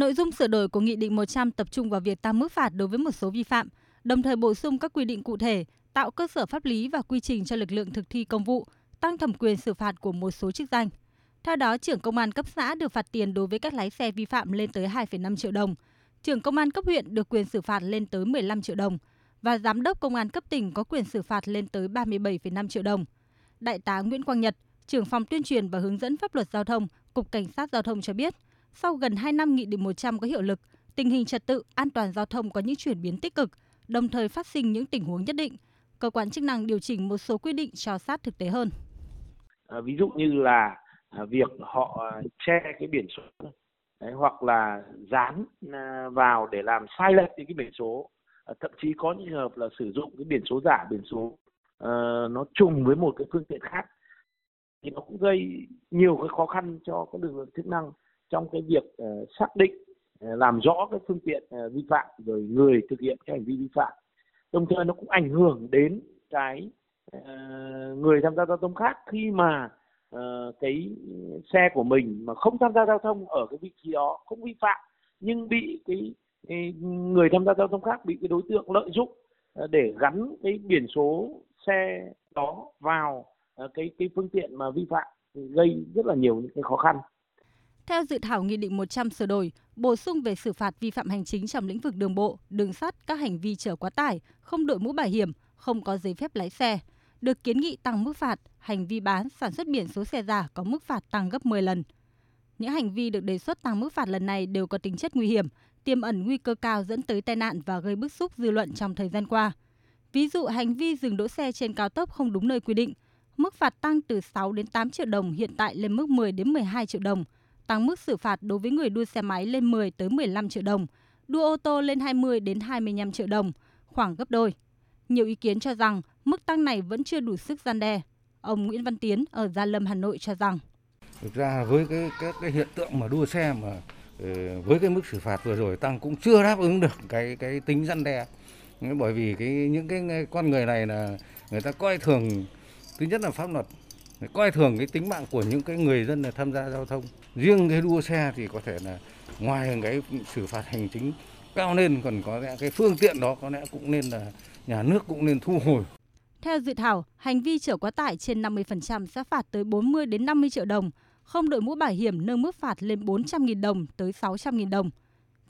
Nội dung sửa đổi của Nghị định 100 tập trung vào việc tăng mức phạt đối với một số vi phạm, đồng thời bổ sung các quy định cụ thể, tạo cơ sở pháp lý và quy trình cho lực lượng thực thi công vụ, tăng thẩm quyền xử phạt của một số chức danh. Theo đó, trưởng công an cấp xã được phạt tiền đối với các lái xe vi phạm lên tới 2,5 triệu đồng. Trưởng công an cấp huyện được quyền xử phạt lên tới 15 triệu đồng và giám đốc công an cấp tỉnh có quyền xử phạt lên tới 37,5 triệu đồng. Đại tá Nguyễn Quang Nhật, trưởng phòng tuyên truyền và hướng dẫn pháp luật giao thông, Cục Cảnh sát Giao thông cho biết, sau gần 2 năm Nghị định 100 có hiệu lực, tình hình trật tự, an toàn giao thông có những chuyển biến tích cực, đồng thời phát sinh những tình huống nhất định. Cơ quan chức năng điều chỉnh một số quy định cho sát thực tế hơn. À, ví dụ như là à, việc họ che cái biển số đấy, hoặc là dán à, vào để làm sai lệch những cái biển số, à, thậm chí có những trường hợp là sử dụng cái biển số giả, biển số uh, nó trùng với một cái phương tiện khác thì nó cũng gây nhiều cái khó khăn cho các lực lượng chức năng trong cái việc uh, xác định uh, làm rõ cái phương tiện uh, vi phạm rồi người thực hiện cái hành vi vi phạm đồng thời nó cũng ảnh hưởng đến cái uh, người tham gia giao thông khác khi mà uh, cái xe của mình mà không tham gia giao thông ở cái vị trí đó không vi phạm nhưng bị cái, cái người tham gia giao thông khác bị cái đối tượng lợi dụng uh, để gắn cái biển số xe đó vào cái cái phương tiện mà vi phạm gây rất là nhiều những cái khó khăn. Theo dự thảo Nghị định 100 sửa đổi, bổ sung về xử phạt vi phạm hành chính trong lĩnh vực đường bộ, đường sắt các hành vi chở quá tải, không đội mũ bảo hiểm, không có giấy phép lái xe, được kiến nghị tăng mức phạt, hành vi bán, sản xuất biển số xe giả có mức phạt tăng gấp 10 lần. Những hành vi được đề xuất tăng mức phạt lần này đều có tính chất nguy hiểm, tiềm ẩn nguy cơ cao dẫn tới tai nạn và gây bức xúc dư luận trong thời gian qua. Ví dụ hành vi dừng đỗ xe trên cao tốc không đúng nơi quy định, mức phạt tăng từ 6 đến 8 triệu đồng hiện tại lên mức 10 đến 12 triệu đồng, tăng mức xử phạt đối với người đua xe máy lên 10 tới 15 triệu đồng, đua ô tô lên 20 đến 25 triệu đồng, khoảng gấp đôi. Nhiều ý kiến cho rằng mức tăng này vẫn chưa đủ sức gian đe. Ông Nguyễn Văn Tiến ở Gia Lâm, Hà Nội cho rằng Thực ra với cái các cái hiện tượng mà đua xe mà ờ, với cái mức xử phạt vừa rồi tăng cũng chưa đáp ứng được cái cái tính răn đe bởi vì cái những cái con người này là người ta coi thường thứ nhất là pháp luật coi thường cái tính mạng của những cái người dân là tham gia giao thông riêng cái đua xe thì có thể là ngoài cái xử phạt hành chính cao lên còn có lẽ cái phương tiện đó có lẽ cũng nên là nhà nước cũng nên thu hồi theo dự thảo, hành vi chở quá tải trên 50% sẽ phạt tới 40 đến 50 triệu đồng, không đội mũ bảo hiểm nâng mức phạt lên 400.000 đồng tới 600.000 đồng.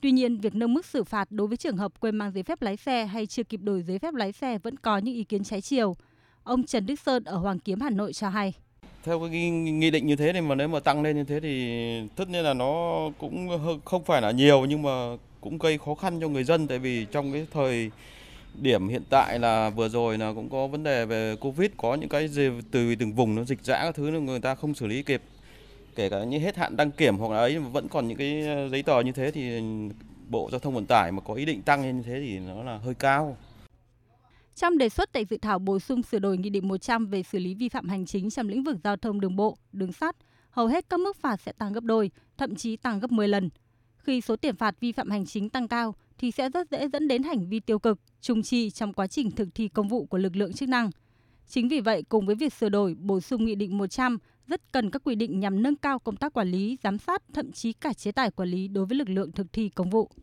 Tuy nhiên, việc nâng mức xử phạt đối với trường hợp quên mang giấy phép lái xe hay chưa kịp đổi giấy phép lái xe vẫn có những ý kiến trái chiều. Ông Trần Đức Sơn ở Hoàng Kiếm Hà Nội cho hay. Theo cái nghị định như thế thì mà nếu mà tăng lên như thế thì tất nhiên là nó cũng không phải là nhiều nhưng mà cũng gây khó khăn cho người dân tại vì trong cái thời điểm hiện tại là vừa rồi là cũng có vấn đề về Covid, có những cái gì từ từng vùng nó dịch dã các thứ người ta không xử lý kịp kể cả như hết hạn đăng kiểm hoặc là ấy mà vẫn còn những cái giấy tờ như thế thì Bộ Giao thông Vận tải mà có ý định tăng lên như thế thì nó là hơi cao. Trong đề xuất tại dự thảo bổ sung sửa đổi Nghị định 100 về xử lý vi phạm hành chính trong lĩnh vực giao thông đường bộ, đường sắt, hầu hết các mức phạt sẽ tăng gấp đôi, thậm chí tăng gấp 10 lần. Khi số tiền phạt vi phạm hành chính tăng cao thì sẽ rất dễ dẫn đến hành vi tiêu cực, trung chi trong quá trình thực thi công vụ của lực lượng chức năng. Chính vì vậy, cùng với việc sửa đổi, bổ sung Nghị định 100 rất cần các quy định nhằm nâng cao công tác quản lý, giám sát, thậm chí cả chế tài quản lý đối với lực lượng thực thi công vụ.